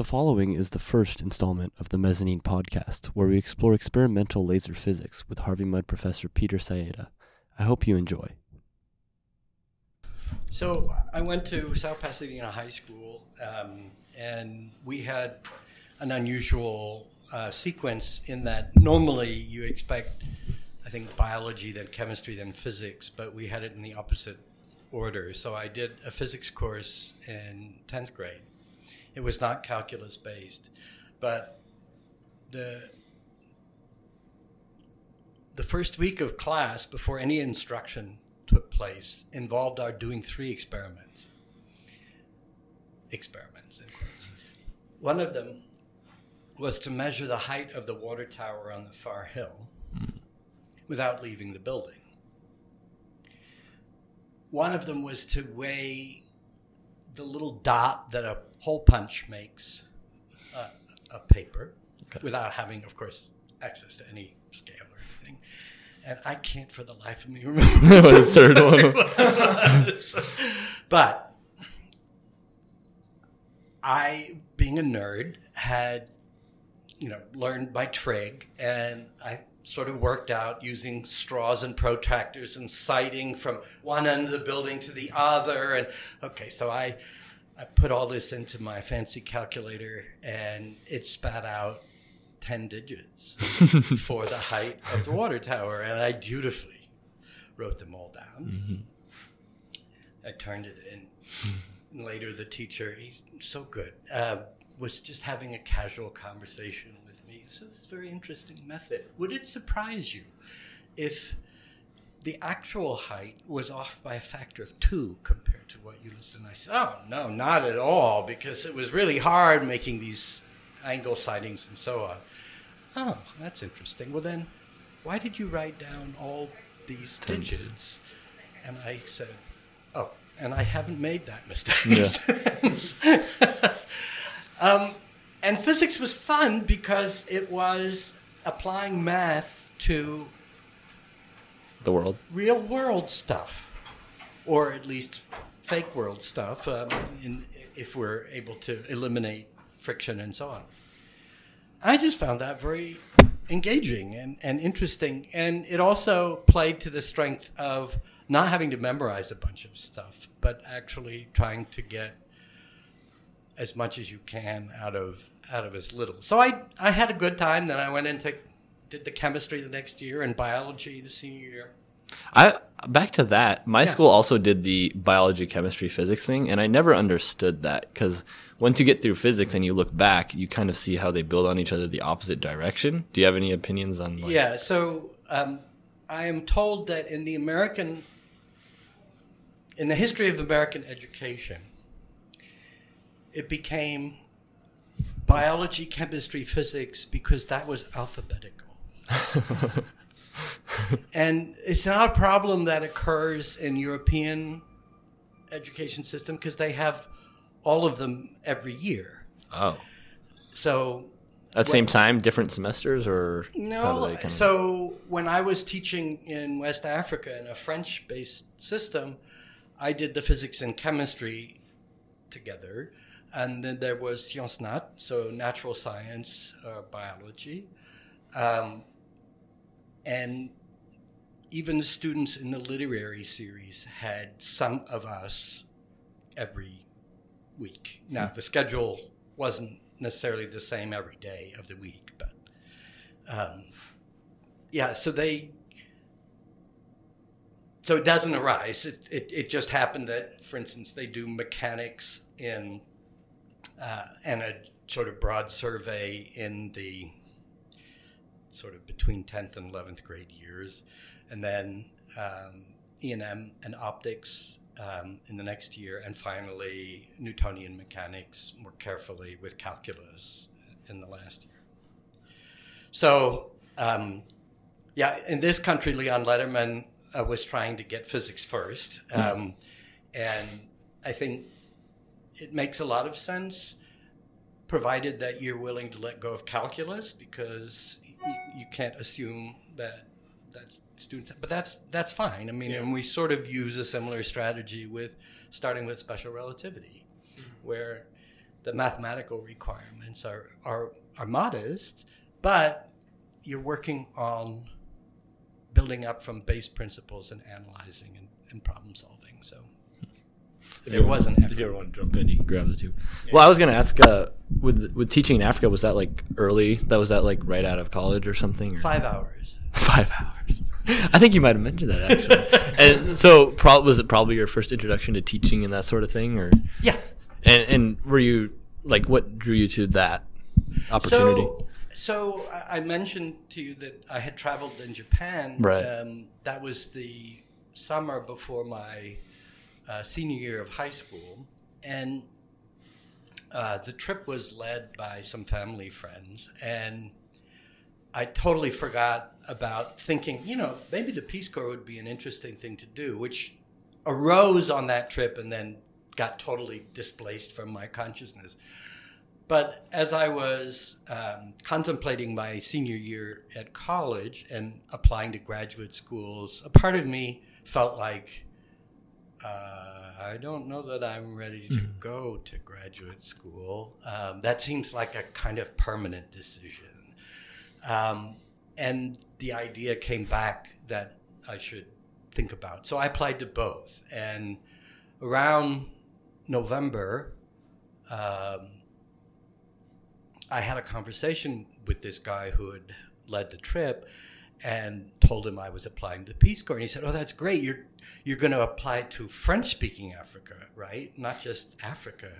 The following is the first installment of the Mezzanine podcast, where we explore experimental laser physics with Harvey Mudd professor Peter Saeta. I hope you enjoy. So I went to South Pasadena High School, um, and we had an unusual uh, sequence in that normally you expect, I think, biology, then chemistry, then physics, but we had it in the opposite order. So I did a physics course in 10th grade. It was not calculus based, but the the first week of class before any instruction took place involved our doing three experiments. Experiments, in quotes. One of them was to measure the height of the water tower on the far hill without leaving the building. One of them was to weigh the little dot that a hole punch makes uh, a paper Okay. without having, of course, access to any scale or anything. And I can't for the life of me remember What the third one? was. but I, being a nerd, had you know learned by trig, and I sort of worked out using straws and protractors and sighting from one end of the building to the other. And okay, so I I put all this into my fancy calculator, and it spat out ten digits for the height of the water tower, and I dutifully wrote them all down. I turned it in. And later, the teacher, he's so good, uh, was just having a casual conversation. So this is a very interesting method. Would it surprise you if the actual height was off by a factor of two compared to what you listed? And I said, oh, no, not at all, because it was really hard making these angle sightings and so on. Oh, that's interesting. Well, then, why did you write down all these digits? And I said, oh, and I haven't made that mistake since. um, and physics was fun because it was applying math to The world. real world stuff, or at least fake world stuff, um, in, if we're able to eliminate friction and so on. I just found that very engaging and, and interesting. And it also played to the strength of not having to memorize a bunch of stuff, but actually trying to get as much as you can out of out of as little. So I I had a good time. Then I went into did the chemistry the next year and biology the senior year. I back to that. My Yeah. school also did the biology, chemistry, physics thing, and I never understood that because once you get through physics and you look back, you kind of see how they build on each other the opposite direction. Do you have any opinions on? Like, Yeah, so um, I am told that in the American, in the history of American education, it became biology, chemistry, physics because that was alphabetical. and it's not a problem that occurs in European education system because they have all of them every year. Oh, So at the same time, different semesters, or no. they kind of- So when I was teaching in West Africa in a French based system, I did the physics and chemistry together. And then there was Sciences Nat, so natural science, uh, biology. Um, and even the students in the literary series had some of us every week. Now, the schedule wasn't necessarily the same every day of the week, but um, yeah, so they. So it doesn't arise. It, it, it just happened that, for instance, they do mechanics in uh, and a sort of broad survey in the sort of between 10th and 11th grade years, and then um, E&M and optics um, in the next year, and finally Newtonian mechanics more carefully with calculus in the last year. So, um, yeah, in this country, Leon Lederman uh, was trying to get physics first, um, and I think it makes a lot of sense, provided that you're willing to let go of calculus, because you, you can't assume that that's student. But that's that's fine. I mean, and we sort of use a similar strategy with starting with special relativity, mm-hmm. where the mathematical requirements are, are, are modest, but you're working on building up from base principles and analyzing and, and problem solving. So If there you- was an If you ever want to jump in, you can grab the two. Well, I was going to ask, uh, with with teaching in Africa, was that like early? That was that like right out of college or something? Or? Five hours. Five hours. I think you might have mentioned that actually. and so, pro- was it probably your first introduction to teaching and that sort of thing, or Yeah. and and were you like what drew you to that opportunity? So, so I I mentioned to you that I had traveled in Japan. Right. Um, that was the summer before my uh, senior year of high school, and uh, the trip was led by some family friends, and I totally forgot about thinking, you know, maybe the Peace Corps would be an interesting thing to do, which arose on that trip and then got totally displaced from my consciousness. But as I was um, contemplating my senior year at college and applying to graduate schools, a part of me felt like, uh, I don't know that I'm ready to go to graduate school. Um, that seems like a kind of permanent decision. Um, and the idea came back that I should think about. So I applied to both. And around November, um, I had a conversation with this guy who had led the trip and told him I was applying to the Peace Corps. And he said, Oh, that's great. You're, you're going to apply to French speaking Africa, right? Not just Africa.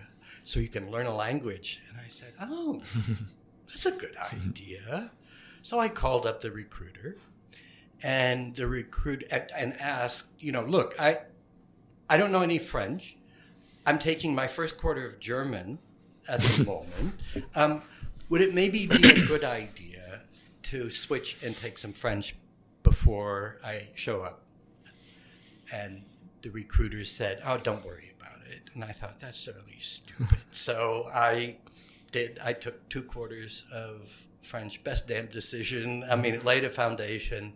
So you can learn a language. And I said, Oh, that's a good idea. So I called up the recruiter and the recruit and asked, you know, look, I, I don't know any French. I'm taking my first quarter of German at the moment. Um, would it maybe be a good idea to switch and take some French before I show up? And the recruiter said, "Oh, don't worry about it." And I thought that's really stupid. so I did. I took two quarters of French. Best damn decision. I mean, it laid a foundation,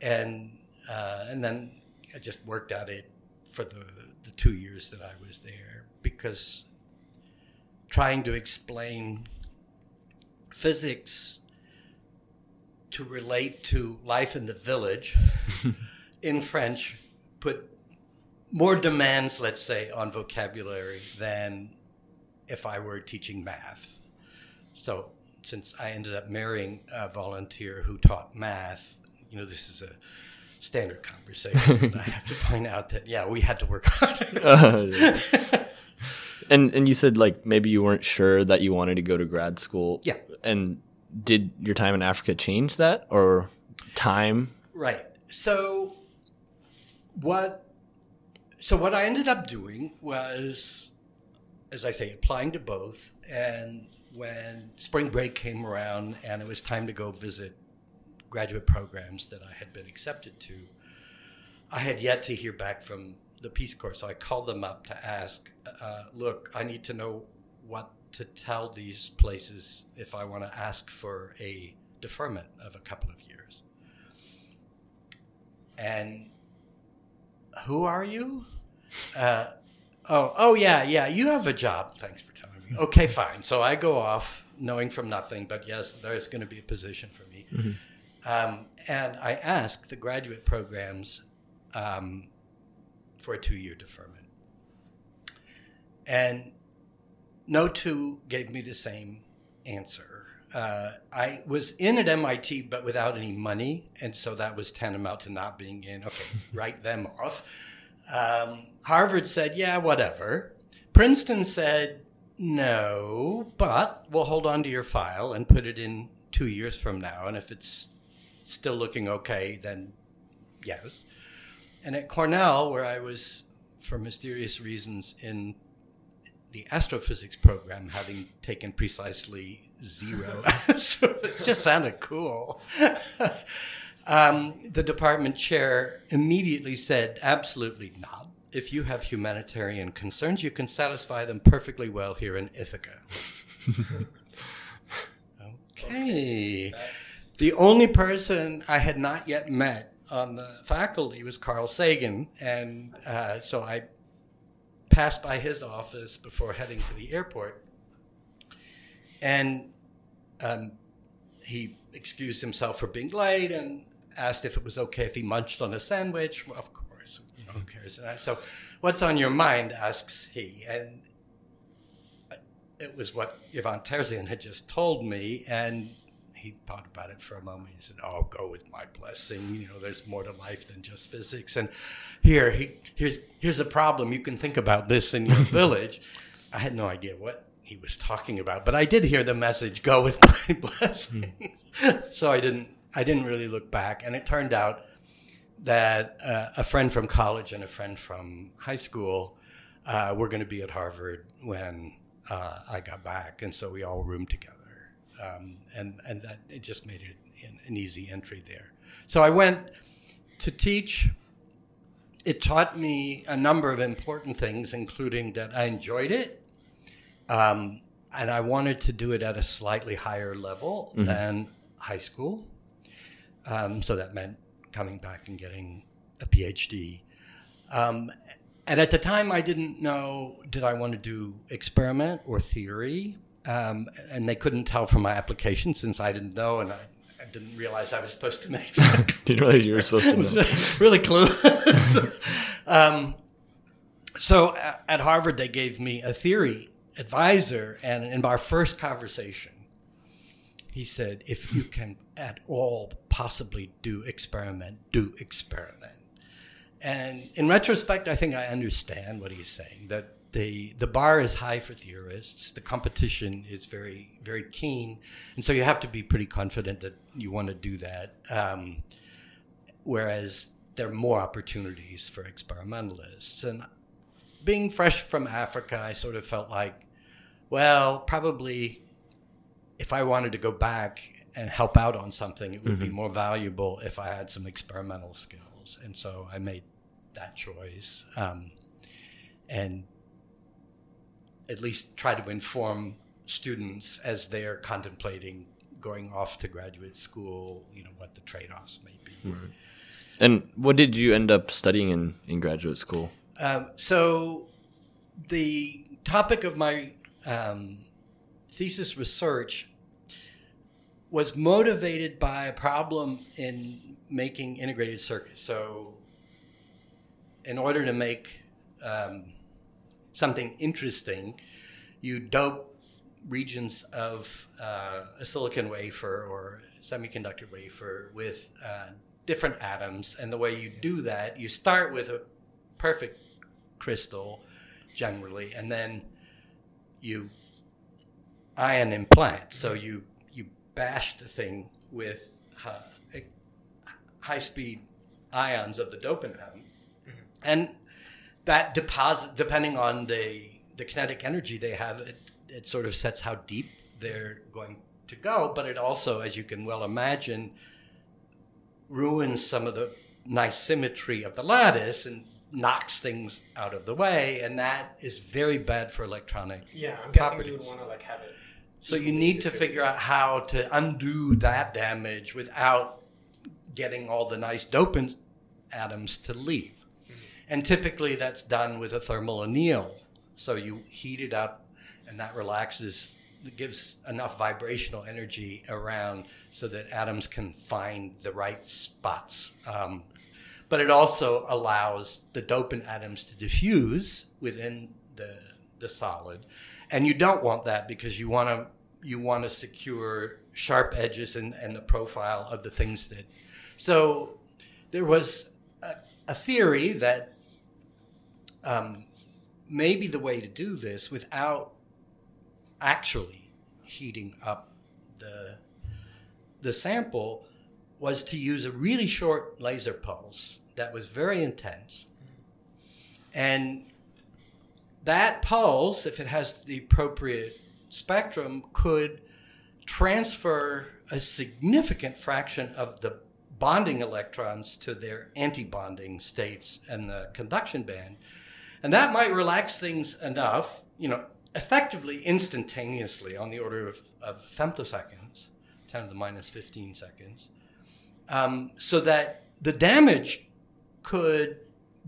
and uh, and then I just worked at it for the the two years that I was there because trying to explain physics to relate to life in the village in French put more demands, let's say, on vocabulary than if I were teaching math. So, since I ended up marrying a volunteer who taught math, you know, this is a standard conversation. I have to point out that, yeah, we had to work hard. Uh, yeah. And and you said like maybe you weren't sure that you wanted to go to grad school. Yeah. And did your time in Africa change that or time? Right. So what so what I ended up doing was as I say applying to both and when spring break came around and it was time to go visit graduate programs that I had been accepted to I had yet to hear back from the Peace Corps so I called them up to ask uh, look I need to know what to tell these places if I want to ask for a deferment of a couple of years and who are you? Uh, oh, oh yeah, yeah. You have a job. Thanks for telling me. Okay, fine. So I go off knowing from nothing, but yes, there's going to be a position for me. Um, and I ask the graduate programs um, for a two-year deferment, and no two gave me the same answer. Uh, I was in at MIT, but without any money, and so that was tantamount to not being in. Okay, write them off. Um, Harvard said, "Yeah, whatever." Princeton said, "No, but we'll hold on to your file and put it in two years from now, and if it's still looking okay, then yes." And at Cornell, where I was, for mysterious reasons, in the astrophysics program, having taken precisely zero astrophysics, it just sounded cool. um, the department chair immediately said, absolutely not. If you have humanitarian concerns, you can satisfy them perfectly well here in Ithaca. okay. The only person I had not yet met on the faculty was Carl Sagan, and uh, so I passed by his office before heading to the airport, and um, he excused himself for being late and asked if it was okay if he munched on a sandwich. Well, of course, who cares? And I- So, what's on your mind? asks he, and it was what Yervant Terzian had just told me, and he thought about it for a moment. He said, "Oh, go with my blessing. You know, there's more to life than just physics." And here, he, here's here's a problem. You can think about this in your village. I had no idea what he was talking about, but I did hear the message, "Go with my blessing." so I didn't I didn't really look back, and it turned out that uh, a friend from college and a friend from high school uh, were going to be at Harvard when uh, I got back, and so we all roomed together, um, and and that it just made it an, an easy entry there. So I went to teach. It taught me a number of important things, including that I enjoyed it, um, and I wanted to do it at a slightly higher level than high school. Um, so that meant coming back and getting a PhD. Um, and at the time, I didn't know did I want to do experiment or theory, um, and they couldn't tell from my application since I didn't know, and I, I didn't realize I was supposed to make. Didn't realize you were supposed to know. really clueless. um, so at Harvard, they gave me a theory advisor, and in our first conversation, he said, "If you can at all possibly do experiment, do experiment." And in retrospect, I think I understand what he's saying. That the the bar is high for theorists. The competition is very very keen, and so you have to be pretty confident that you want to do that. Um, whereas there are more opportunities for experimentalists. And being fresh from Africa, I sort of felt like, well, probably if I wanted to go back and help out on something, it would be more valuable if I had some experimental skills. And so I made that choice. Um, and at least try to inform students as they're contemplating going off to graduate school, you know, what the trade-offs may be. And what did you end up studying in, in graduate school? Um, so, the topic of my um, thesis research was motivated by a problem in making integrated circuits. So, in order to make um, something interesting, you dope regions of uh, a silicon wafer or semiconductor wafer with uh, different atoms. And the way you do that, you start with a perfect crystal generally, and then you ion implant. So you you bash the thing with uh, high speed ions of the dopant atom, and that deposit, depending on the the kinetic energy they have, it, it sort of sets how deep they're going to go. But it also, as you can well imagine, ruins some of the nice symmetry of the lattice and knocks things out of the way, and that is very bad for electronic Yeah, I'm guessing you would properties. want to like have it. So you need to figure out how to undo that damage without getting all the nice dopant atoms to leave. And typically that's done with a thermal anneal. So you heat it up and that relaxes, gives enough vibrational energy around so that atoms can find the right spots. Um, but it also allows the dopant atoms to diffuse within the, the solid. And you don't want that because you want to you want to secure sharp edges and, and the profile of the things that. So there was a, a theory that um, maybe the way to do this without actually heating up the the sample was to use a really short laser pulse that was very intense. And that pulse, if it has the appropriate spectrum, could transfer a significant fraction of the bonding electrons to their antibonding states in the conduction band. And that might relax things enough, you know, effectively instantaneously on the order of, of femtoseconds, 10 to the minus 15 seconds, um, so that the damage could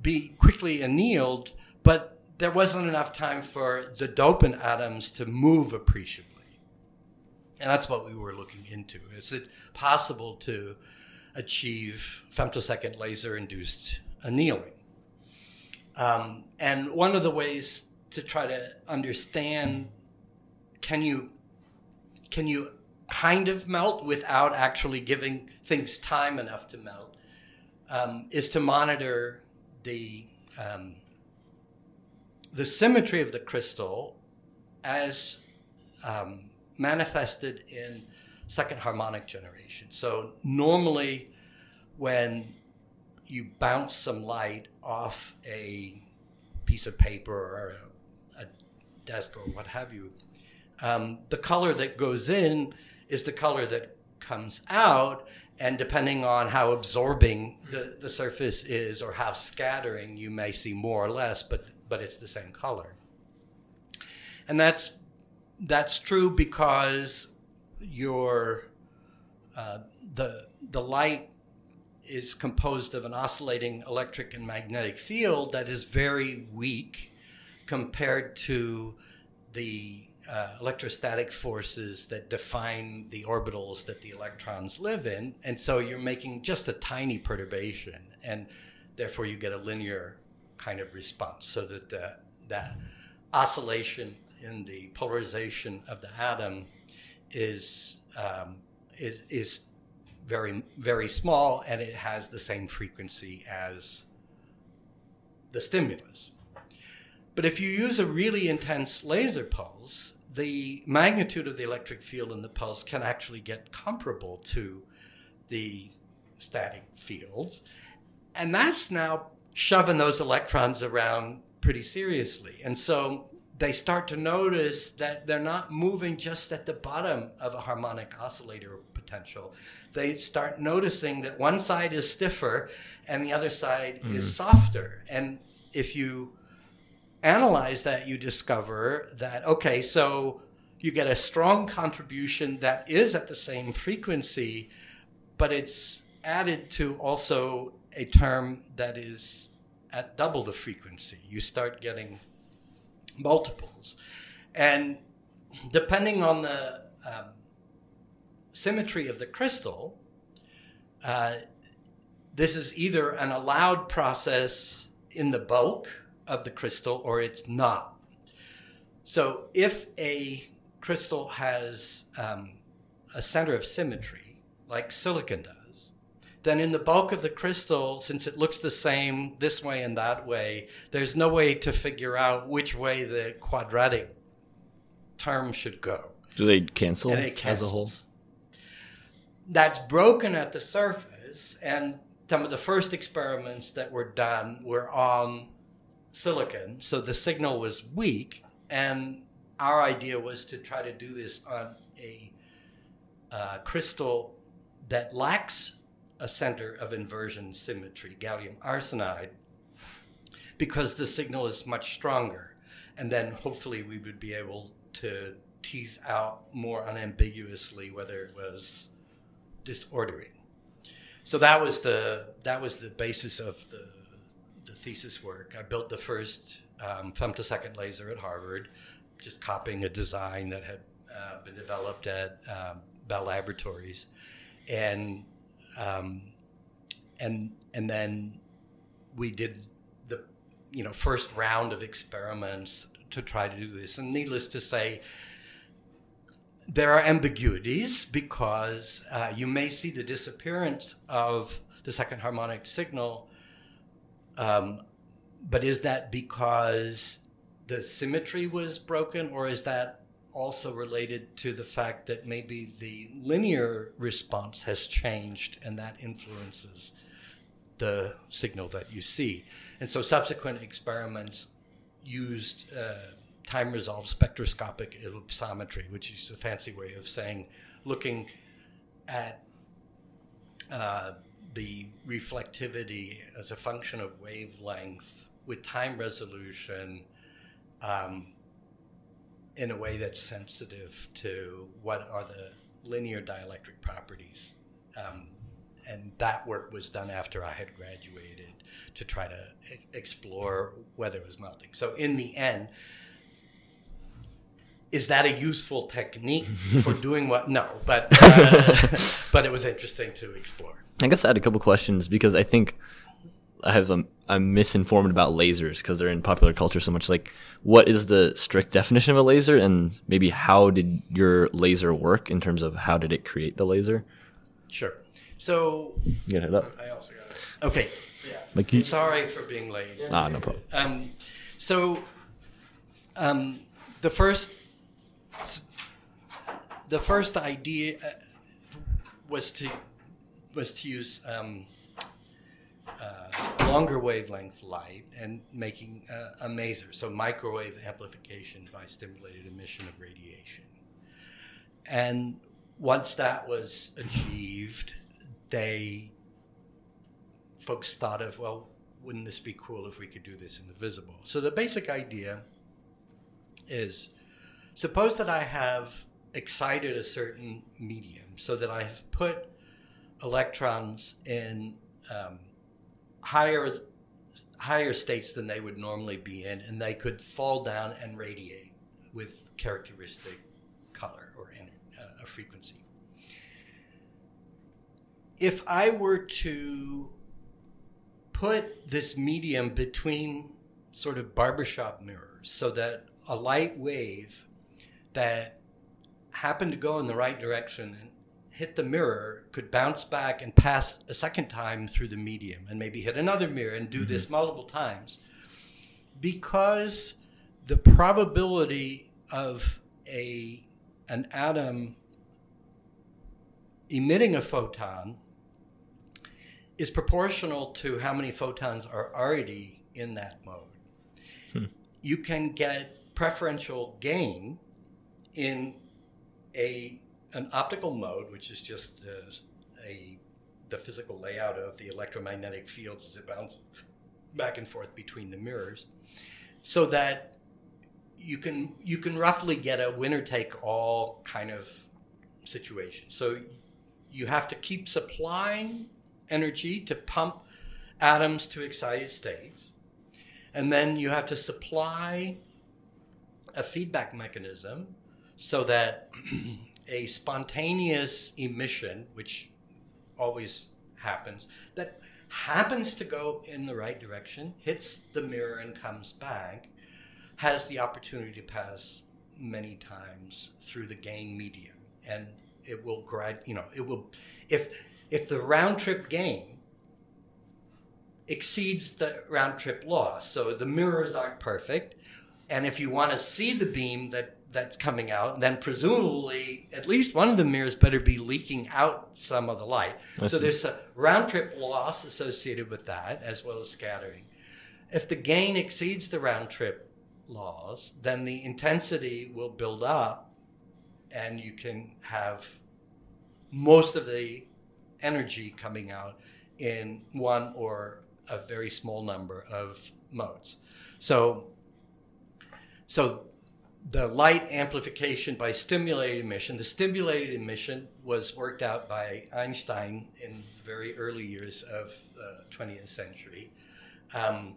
be quickly annealed, but there wasn't enough time for the dopant atoms to move appreciably. And that's what we were looking into. Is it possible to achieve femtosecond laser induced annealing? Um, and one of the ways to try to understand can you can you kind of melt without actually giving things time enough to melt um, is to monitor the um, the symmetry of the crystal as um, manifested in second harmonic generation. So normally, when you bounce some light off a piece of paper or a, a desk or what have you, um, the color that goes in is the color that comes out. And depending on how absorbing the, the surface is or how scattering, you may see more or less, but, but it's the same color. And that's, that's true because your, uh, the, the light is composed of an oscillating electric and magnetic field that is very weak compared to the uh, electrostatic forces that define the orbitals that the electrons live in. And so you're making just a tiny perturbation, and therefore you get a linear kind of response, so that the, the oscillation in the polarization of the atom is, um, is, is very, very small, and it has the same frequency as the stimulus. But if you use a really intense laser pulse, the magnitude of the electric field in the pulse can actually get comparable to the static fields. And that's now shoving those electrons around pretty seriously. And so they start to notice that they're not moving just at the bottom of a harmonic oscillator potential. They start noticing that one side is stiffer and the other side mm. is softer. And if you analyze that, you discover that, okay, so you get a strong contribution that is at the same frequency, but it's added to also a term that is at double the frequency. You start getting multiples. And depending on the um, symmetry of the crystal, uh, this is either an allowed process in the bulk of the crystal or it's not. So if a crystal has um, a center of symmetry, like silicon does, then in the bulk of the crystal, since it looks the same this way and that way, there's no way to figure out which way the quadratic term should go. Do they cancel as a whole? That's broken at the surface, and some of the first experiments that were done were on silicon, so the signal was weak, and our idea was to try to do this on a uh, crystal that lacks a center of inversion symmetry, gallium arsenide, because the signal is much stronger. And then hopefully we would be able to tease out more unambiguously whether it was disordering. So that was the that was the basis of the the thesis work. I built the first um, femtosecond laser at Harvard, just copying a design that had uh, been developed at um, Bell Laboratories, and um, and and then we did the you know first round of experiments to try to do this. And needless to say, there are ambiguities because uh, you may see the disappearance of the second harmonic signal um, but is that because the symmetry was broken, or is that also related to the fact that maybe the linear response has changed and that influences the signal that you see? And so subsequent experiments used uh, time resolved spectroscopic ellipsometry, which is a fancy way of saying looking at uh, the reflectivity as a function of wavelength with time resolution um, in a way that's sensitive to what are the linear dielectric properties. Um, and that work was done after I had graduated to try to e- explore whether it was melting. So in the end, is that a useful technique for doing what? No, but uh, but it was interesting to explore. I guess I had a couple questions because I think I have um, I'm misinformed about lasers because they're in popular culture so much. Like, what is the strict definition of a laser, and maybe how did your laser work in terms of how did it create the laser? Sure. So You get it up. I also got it. Okay. Yeah. Like you, Sorry for being late. ah, no problem. Um, so, um, the first, the first idea uh, was to was to use um, uh, longer wavelength light and making a maser, so microwave amplification by stimulated emission of radiation. And once that was achieved, they folks thought of, well, wouldn't this be cool if we could do this in the visible? So the basic idea is suppose that I have excited a certain medium so that I have put electrons in um, higher higher states than they would normally be in, and they could fall down and radiate with characteristic color or ener- uh, a frequency. If I were to put this medium between sort of barbershop mirrors so that a light wave that happened to go in the right direction and hit the mirror could bounce back and pass a second time through the medium and maybe hit another mirror and do this multiple times because the probability of a an atom emitting a photon is proportional to how many photons are already in that mode. Hmm. You can get preferential gain in a an optical mode, which is just a, a the physical layout of the electromagnetic fields as it bounces back and forth between the mirrors, so that you can you can roughly get a winner take all kind of situation. So you have to keep supplying energy to pump atoms to excited states. And then you have to supply a feedback mechanism so that a spontaneous emission, which always happens, that happens to go in the right direction, hits the mirror and comes back, has the opportunity to pass many times through the gain medium. And it will grad, you know, it will, if if the round trip gain exceeds the round trip loss, so the mirrors aren't perfect, and if you want to see the beam that that's coming out, then presumably at least one of the mirrors better be leaking out some of the light. I so see. there's a round trip loss associated with that, as well as scattering. If the gain exceeds the round trip loss, then the intensity will build up, and you can have most of the energy coming out in one or a very small number of modes. So, so the light amplification by stimulated emission, the stimulated emission was worked out by Einstein in very early years of the 20th century, um,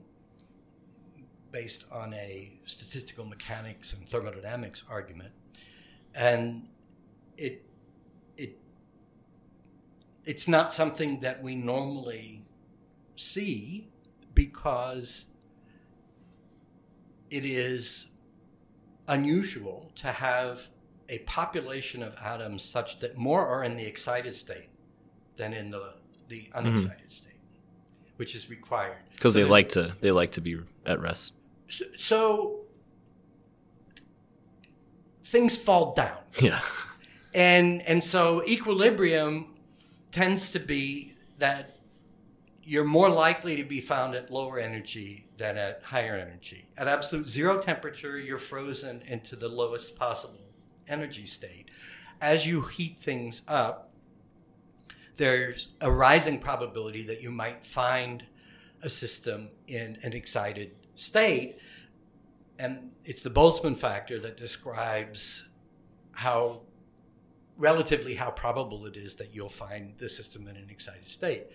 based on a statistical mechanics and thermodynamics argument, and it it it's not something that we normally see because it is unusual to have a population of atoms such that more are in the excited state than in the, the unexcited mm-hmm. state, which is required. Because So they like to they like to be at rest. So, so things fall down. Yeah. and and so equilibrium tends to be that you're more likely to be found at lower energy than at higher energy. At absolute zero temperature, you're frozen into the lowest possible energy state. As you heat things up, there's a rising probability that you might find a system in an excited state. And it's the Boltzmann factor that describes how relatively how probable it is that you'll find the system in an excited state.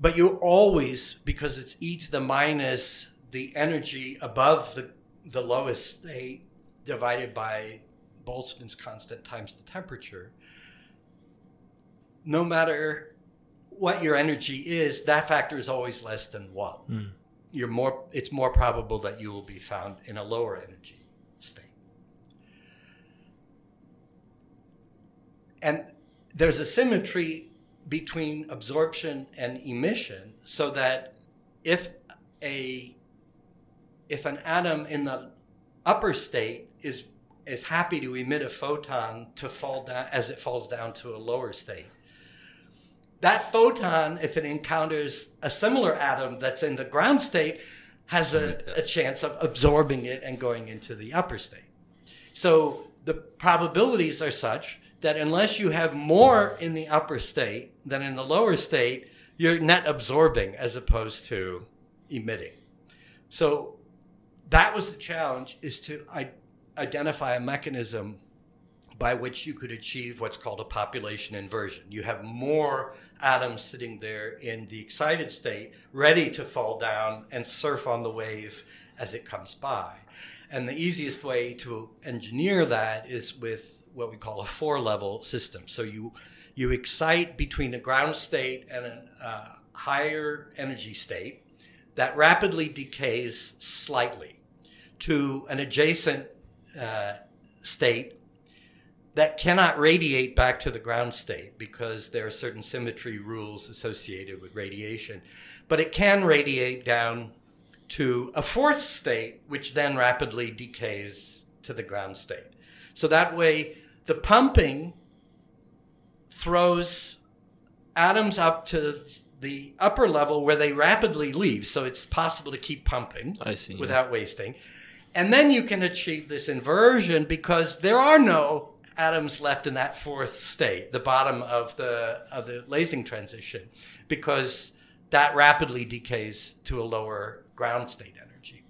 But you always, because it's e to the minus the energy above the, the lowest state divided by Boltzmann's constant times the temperature, no matter what your energy is, that factor is always less than one. Mm. You're more, it's more probable that you will be found in a lower energy state. And there's a symmetry between absorption and emission so that if a if an atom in the upper state is is happy to emit a photon to fall down as it falls down to a lower state. That photon if it encounters a similar atom that's in the ground state has a, a chance of absorbing it and going into the upper state. So the probabilities are such that unless you have more in the upper state than in the lower state, you're net absorbing as opposed to emitting. So that was the challenge is to identify a mechanism by which you could achieve what's called a population inversion. You have more atoms sitting there in the excited state, ready to fall down and surf on the wave as it comes by. And the easiest way to engineer that is with what we call a four level system. So you you excite between the ground state and a uh, higher energy state that rapidly decays slightly to an adjacent uh, state that cannot radiate back to the ground state because there are certain symmetry rules associated with radiation. But it can radiate down to a fourth state, which then rapidly decays to the ground state. So that way, the pumping throws atoms up to the upper level where they rapidly leave. So it's possible to keep pumping see, without yeah. wasting. And then you can achieve this inversion because there are no atoms left in that fourth state, the bottom of the of the lasing transition, because that rapidly decays to a lower ground state energy.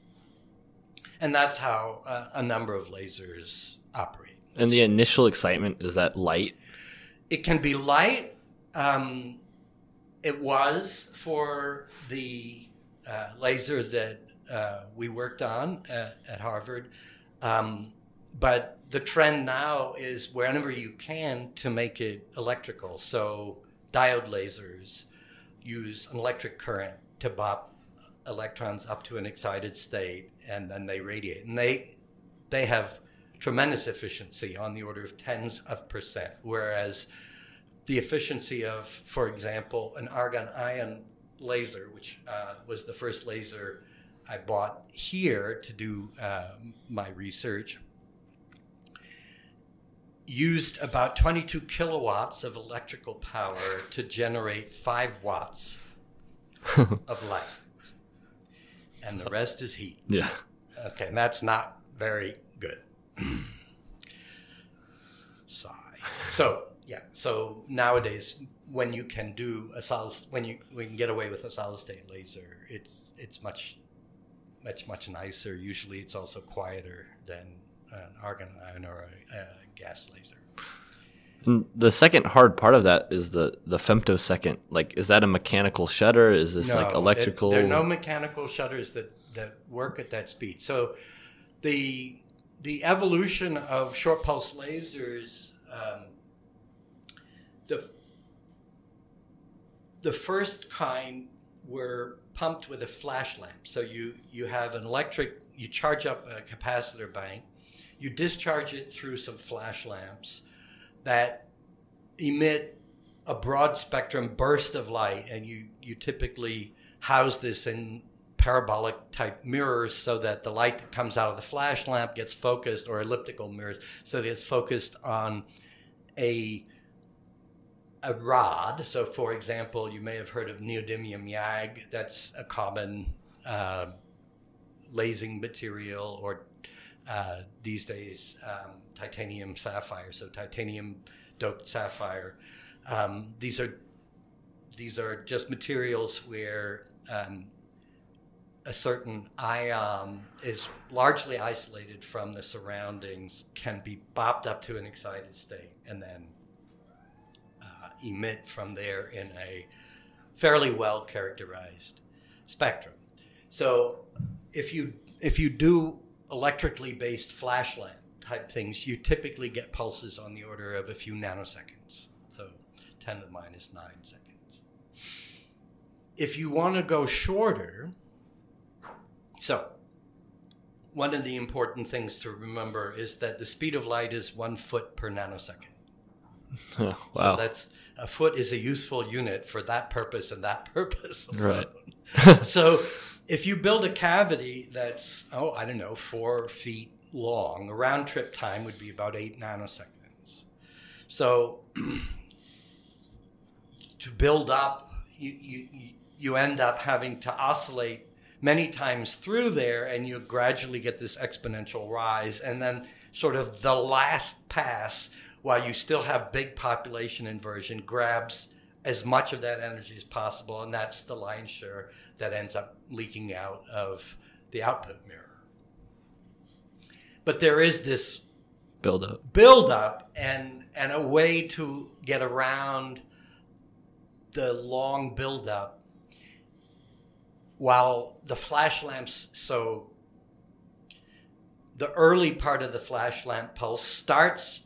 And that's how uh, a number of lasers operate. And the initial excitement is that light. It can be light. Um, it was for the uh, laser that uh, we worked on at, at Harvard. Um, but the trend now is whenever you can to make it electrical. So diode lasers use an electric current to bop electrons up to an excited state and then they radiate. And they they have tremendous efficiency on the order of tens of percent, whereas the efficiency of, for example, an argon ion laser, which uh, was the first laser I bought here to do uh, my research, used about 22 kilowatts of electrical power to generate five watts of light. And the rest is heat. Yeah. Okay, and that's not very good. Sigh. So yeah. So nowadays, when you can do a solid, when you we can get away with a solid state laser, it's it's much much much nicer. Usually, it's also quieter than an argon ion or a, a gas laser. And the second hard part of that is the the femtosecond. Like, is that a mechanical shutter? Is this like electrical? There, there are no mechanical shutters that, that work at that speed. So the the evolution of short pulse lasers, um, the the first kind were pumped with a flash lamp. So you you have an electric, you charge up a capacitor bank, you discharge it through some flash lamps that emit a broad spectrum burst of light, and you you typically house this in parabolic type mirrors so that the light that comes out of the flash lamp gets focused, or elliptical mirrors so that it's focused on a a rod. So, for example, you may have heard of neodymium YAG. That's a common uh, lasing material, or uh, these days, um, titanium sapphire. So, titanium doped sapphire. Um, these are these are just materials where um, a certain ion is largely isolated from the surroundings can be bopped up to an excited state and then uh, emit from there in a fairly well characterized spectrum. So if you if you do electrically based flash lamp type things, you typically get pulses on the order of a few nanoseconds. So 10 to the minus 9 seconds. If you want to go shorter, so one of the important things to remember is that the speed of light is one foot per nanosecond. wow. So that's a foot is a useful unit for that purpose and that purpose. Right. so if you build a cavity that's oh I don't know four feet long, a round trip time would be about eight nanoseconds. So to build up, you, you you end up having to oscillate many times through there, and you gradually get this exponential rise, and then sort of the last pass while you still have big population inversion grabs as much of that energy as possible, and that's the lion's share that ends up leaking out of the output mirror. But there is this build up, build up, and and a way to get around the long build up while the flash lamps so the early part of the flash lamp pulse starts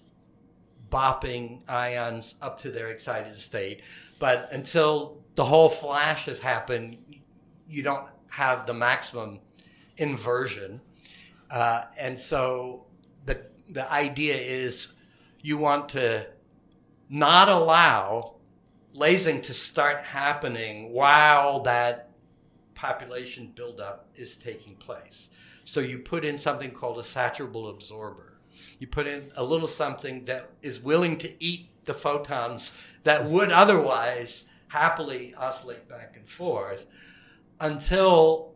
bopping ions up to their excited state. But until the whole flash has happened, you don't have the maximum inversion. Uh, and so the, the idea is you want to not allow lasing to start happening while that population buildup is taking place. So you put in something called a saturable absorber you put in a little something that is willing to eat the photons that would otherwise happily oscillate back and forth until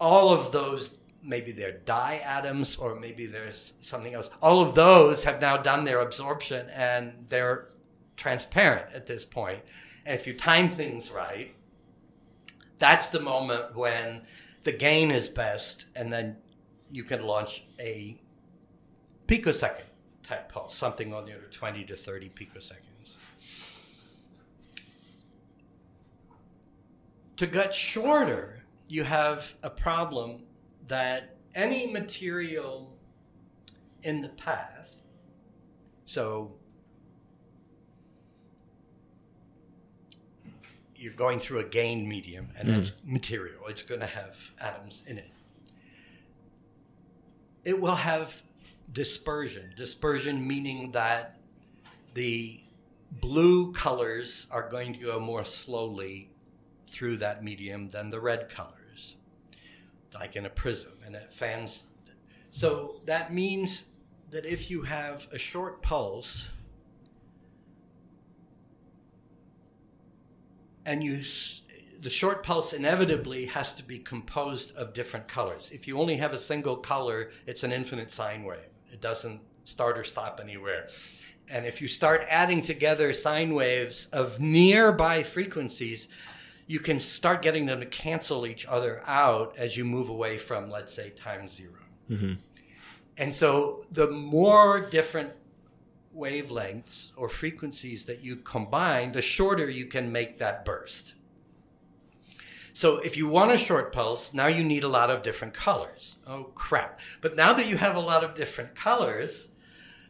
all of those maybe they're dye atoms or maybe there's something else all of those have now done their absorption and they're transparent at this point and if you time things right that's the moment when the gain is best and then you can launch a picosecond type pulse, something on the order of 20 to 30 picoseconds. To get shorter, you have a problem that any material in the path, so you're going through a gain medium and mm. it's material, it's going to have atoms in it it will have dispersion. Dispersion meaning that the blue colors are going to go more slowly through that medium than the red colors, like in a prism, and it fans. So that means that if you have a short pulse and you the short pulse inevitably has to be composed of different colors. If you only have a single color, it's an infinite sine wave. It doesn't start or stop anywhere. And if you start adding together sine waves of nearby frequencies, you can start getting them to cancel each other out as you move away from, let's say, time 0 mm-hmm. And so the more different wavelengths or frequencies that you combine, the shorter you can make that burst. So if you want a short pulse, now you need a lot of different colors. Oh crap. But now that you have a lot of different colors,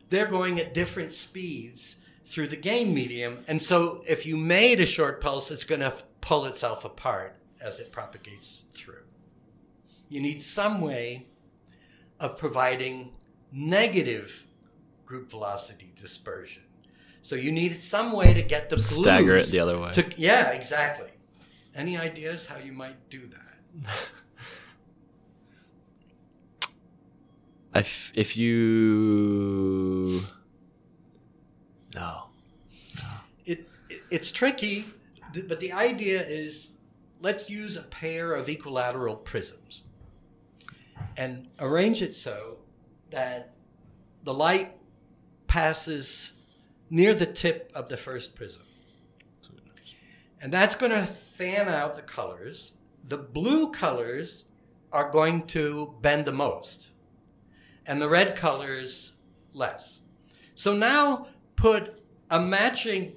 they're going at different speeds through the gain medium. And so if you made a short pulse, it's going to pull itself apart as it propagates through. You need some way of providing negative group velocity dispersion. So you need some way to get the blues stagger it the other way. To, yeah, exactly. Any ideas how you might do that? if if you no, no. It, it it's tricky, but the idea is let's use a pair of equilateral prisms and arrange it so that the light passes near the tip of the first prism and that's going to fan out the colors the blue colors are going to bend the most, and the red colors less. So now put a matching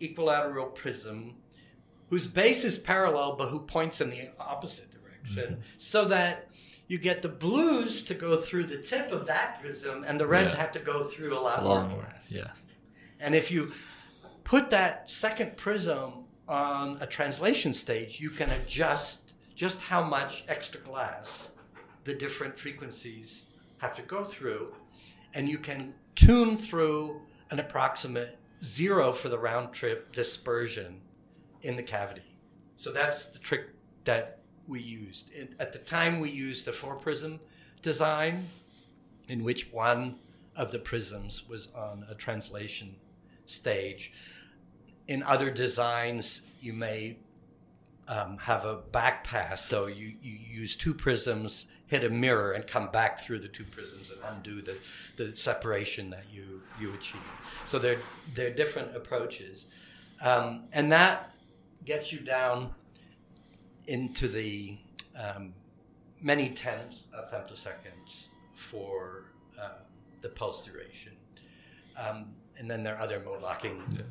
equilateral prism whose base is parallel but who points in the opposite direction mm-hmm. so that you get the blues to go through the tip of that prism and the reds yeah. have to go through a lot more glass. Yeah. And if you put that second prism on a translation stage, you can adjust just how much extra glass the different frequencies have to go through. And you can tune through an approximate zero for the round trip dispersion in the cavity. So that's the trick that we used. At the time, we used a four prism design in which one of the prisms was on a translation stage. In other designs, you may um, have a back pass, so you, you use two prisms, hit a mirror, and come back through the two prisms and undo the, the separation that you, you achieve. So they're, they're different approaches. Um, and that gets you down into the um, many tens of femtoseconds for uh, the pulse duration. Um, and then there are other mode locking yeah.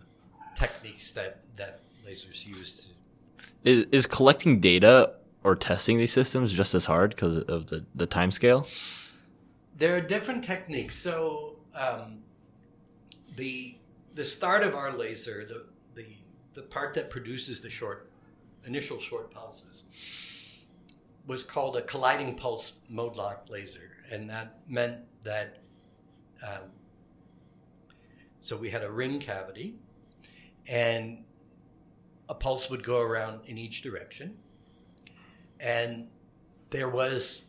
techniques that, that lasers use. To... Is, is collecting data or testing these systems just as hard because of the, the time scale? There are different techniques. So um, the the start of our laser, the, the the part that produces the short initial short pulses was called a colliding pulse mode lock laser, and that meant that um, so we had a ring cavity, and a pulse would go around in each direction, and there was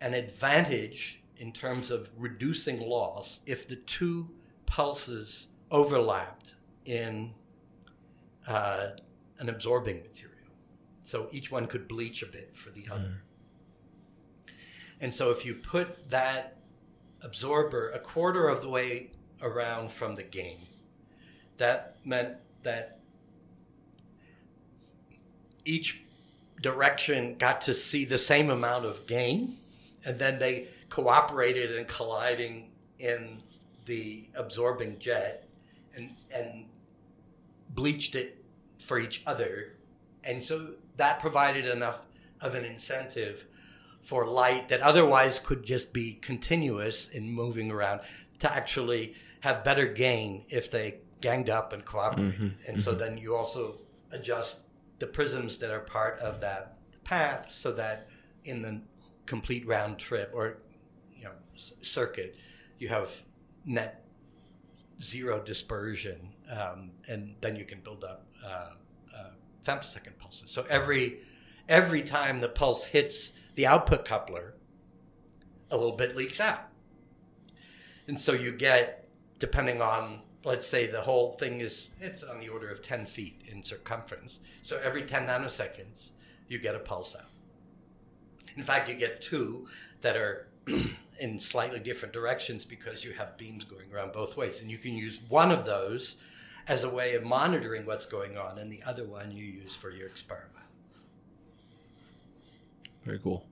an advantage in terms of reducing loss if the two pulses overlapped in uh, an absorbing material. So each one could bleach a bit for the other. Mm. And so if you put that absorber a quarter of the way around from the gain, that meant that each direction got to see the same amount of gain, and then they cooperated in colliding in the absorbing jet and, and bleached it for each other. And so that provided enough of an incentive for light that otherwise could just be continuous in moving around to actually have better gain if they ganged up and cooperated. Mm-hmm, and mm-hmm. so then you also adjust the prisms that are part of that path so that in the complete round trip or you know circuit you have net zero dispersion um, and then you can build up uh, femtosecond pulses. So every every time the pulse hits the output coupler, a little bit leaks out. And so you get, depending on, let's say the whole thing is, it's on the order of 10 feet in circumference. So every 10 nanoseconds, you get a pulse out. In fact, you get two that are in slightly different directions because you have beams going around both ways. And you can use one of those as a way of monitoring what's going on, and the other one you use for your experiment. Very cool.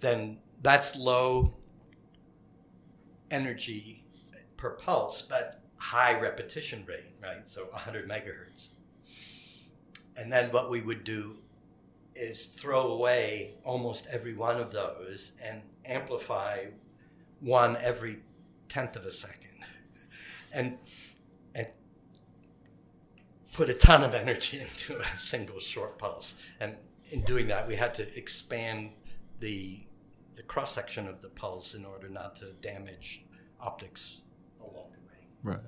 Then that's low energy per pulse, but high repetition rate, right? So 100 megahertz. And then what we would do is throw away almost every one of those and amplify one every tenth of a second and and put a ton of energy into a single short pulse. And in doing that, we had to expand the the cross section of the pulse in order not to damage optics along the way. Right.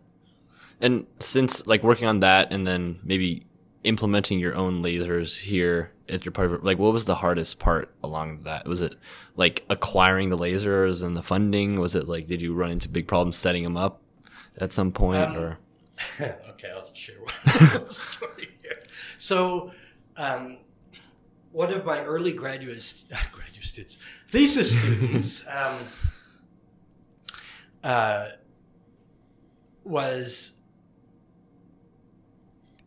And since like working on that, and then maybe implementing your own lasers here as your part of like what was the hardest part along that? Was it like acquiring the lasers and the funding? Was it like did you run into big problems setting them up? At some point, um, or okay, I'll share one story here. So, um, one of my early graduate graduate students, thesis students, um, uh, was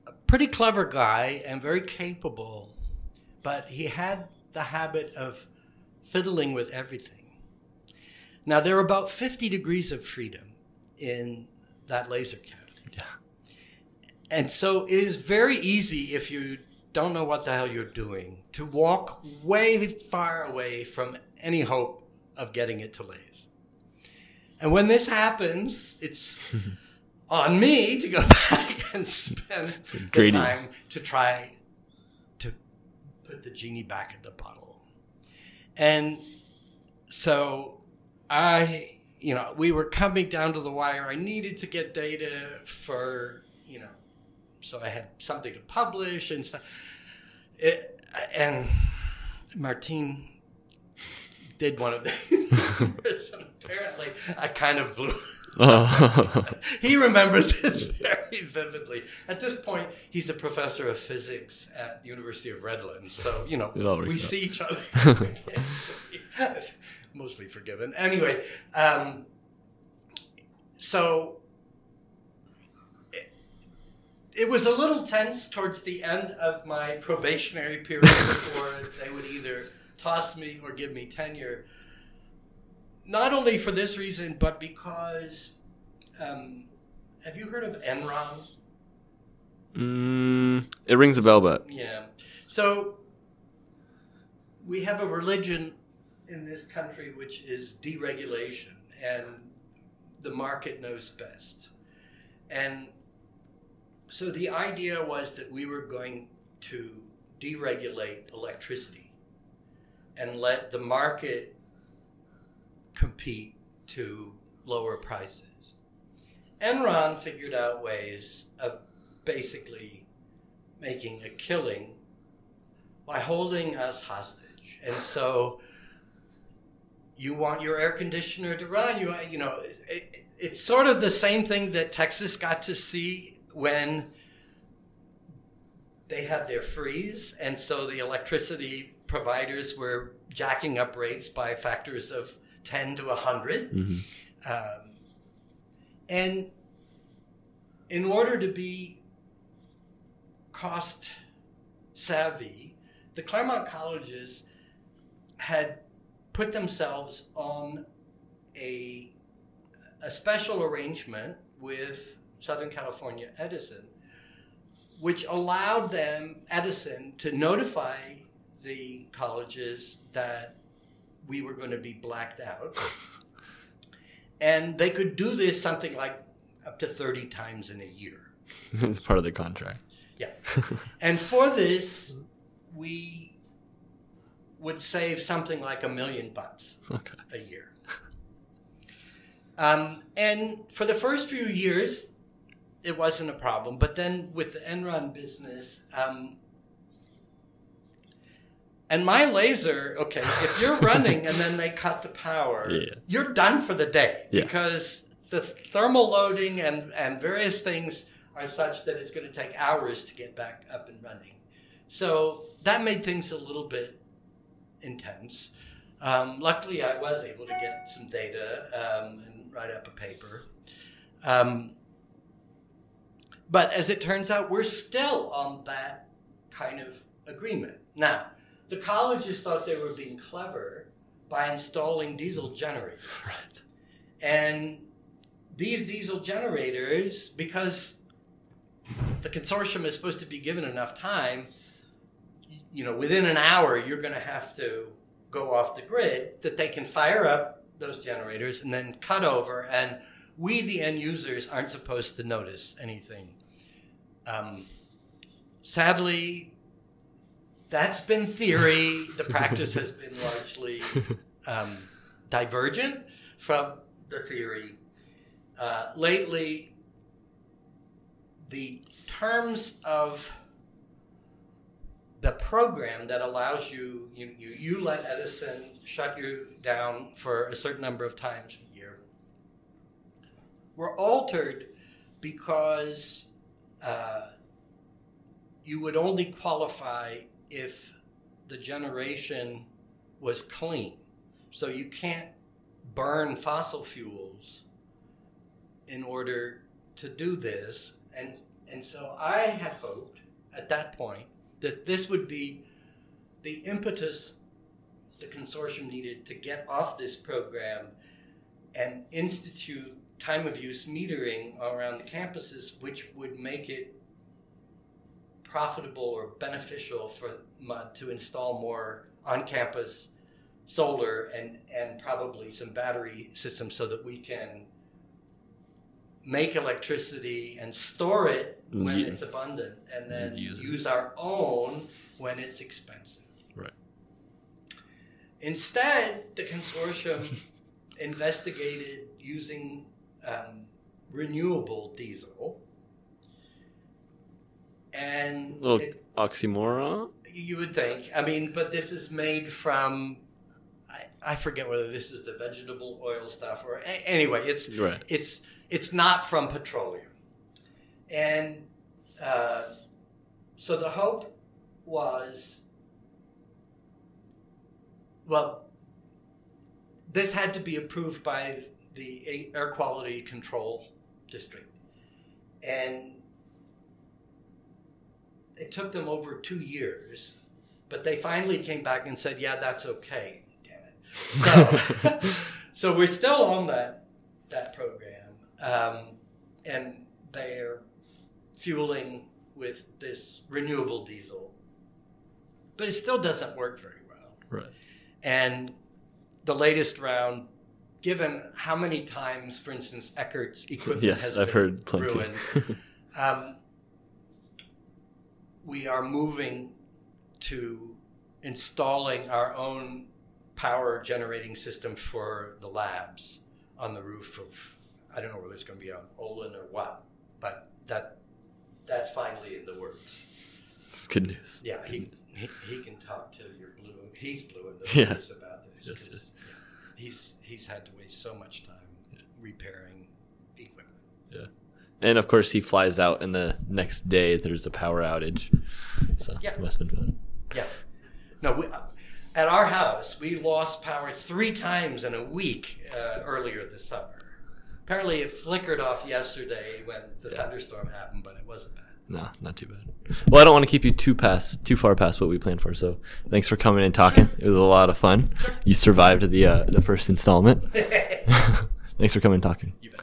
a pretty clever guy and very capable, but he had the habit of fiddling with everything. Now, there are about 50 degrees of freedom in that laser cavity. Yeah. And so it is very easy if you don't know what the hell you're doing to walk way far away from any hope of getting it to laze. And when this happens, it's on me to go back and spend the time to try to put the genie back in the bottle. And so I, you know, we were coming down to the wire. I needed to get data for, you know, so I had something to publish and stuff. It, and Martine did one of these. apparently, I kind of blew. Oh. he remembers this very vividly. At this point, he's a professor of physics at the University of Redlands, so you know It all works we out. see each other. Mostly forgiven. Anyway, um, so it, it was a little tense towards the end of my probationary period before they would either toss me or give me tenure not only for this reason, but because um, have you heard of Enron? mm, it rings a bell, but Yeah. So we have a religion in this country which is deregulation, and the market knows best. And so the idea was that we were going to deregulate electricity and let the market compete to lower prices. Enron figured out ways of basically making a killing by holding us hostage. And so you want your air conditioner to run, you you know, it, it's sort of the same thing that Texas got to see when they had their freeze and so the electricity providers were jacking up rates by factors of 10 to 100 mhm. um, and in order to be cost savvy, the Claremont colleges had put themselves on a, a special arrangement with Southern California Edison, which allowed them, Edison, to notify the colleges that we were going to be blacked out. And they could do this something like up to 30 times in a year. it's part of the contract. Yeah. And for this, we would save something like a million bucks Okay. a year. Um, and for the first few years, it wasn't a problem. But then with the Enron business, um, and my laser, okay, if you're running and then they cut the power, Yeah. you're done for the day Yeah. because the thermal loading and, and various things are such that it's going to take hours to get back up and running. So that made things a little bit intense. Um, luckily, I was able to get some data um, and write up a paper. Um, but as it turns out, we're still on that kind of agreement. Now, the colleges thought they were being clever by installing diesel generators. Right. And these diesel generators, because the consortium is supposed to be given enough time, you know, within an hour, you're going to have to go off the grid, that they can fire up those generators and then cut over. And we, the end users, aren't supposed to notice anything. Um, sadly, that's been theory. The practice has been largely um, divergent from the theory. Uh, lately, the terms of the program that allows you, you, you, you let Edison shut you down for a certain number of times a year were altered because uh, you would only qualify if the generation was clean. So you can't burn fossil fuels in order to do this. And, and so I had hoped at that point that this would be the impetus the consortium needed to get off this program and institute time of use metering around the campuses, which would make it profitable or beneficial for Mudd to install more on campus solar and, and probably some battery systems so that we can make electricity and store it when Yeah. it's abundant and then Use use, our own when it's expensive. Right. Instead, the consortium investigated using um, renewable diesel. And Little it, oxymoron. you would think, I mean, but this is made from, I, forget whether this is the vegetable oil stuff or, a- anyway, it's, Right. it's it's not from petroleum. And uh, so the hope was well this had to be approved by the air quality control district. And it took them over two years but they finally came back and said yeah that's okay so so we're still on that that program, um, and they're fueling with this renewable diesel, but it still doesn't work very well. Right. And the latest round, given how many times, for instance, Eckert's equipment Yes, has I've been heard plenty. ruined, um, we are moving to installing our own power generating system for the labs on the roof of I don't know whether it's going to be on Olin or what, but that that's finally in the works. It's good news. Yeah, he he, he can talk to your blue. He's blue in the Yeah. face about this Yes, yes. he's he's had to waste so much time repairing equipment. Yeah, and of course, he flies out, and the next day there's a power outage. So Yeah. must have been fun. Yeah. No, we, at our house, we lost power three times in a week uh, earlier this summer. Apparently, it flickered off yesterday when the Yeah. thunderstorm happened, but it wasn't bad. No, not too bad. Well, I don't want to keep you too past too far past what we planned for. So thanks for coming and talking. It was a lot of fun. You survived the uh, the first installment. thanks for coming and talking. you bet.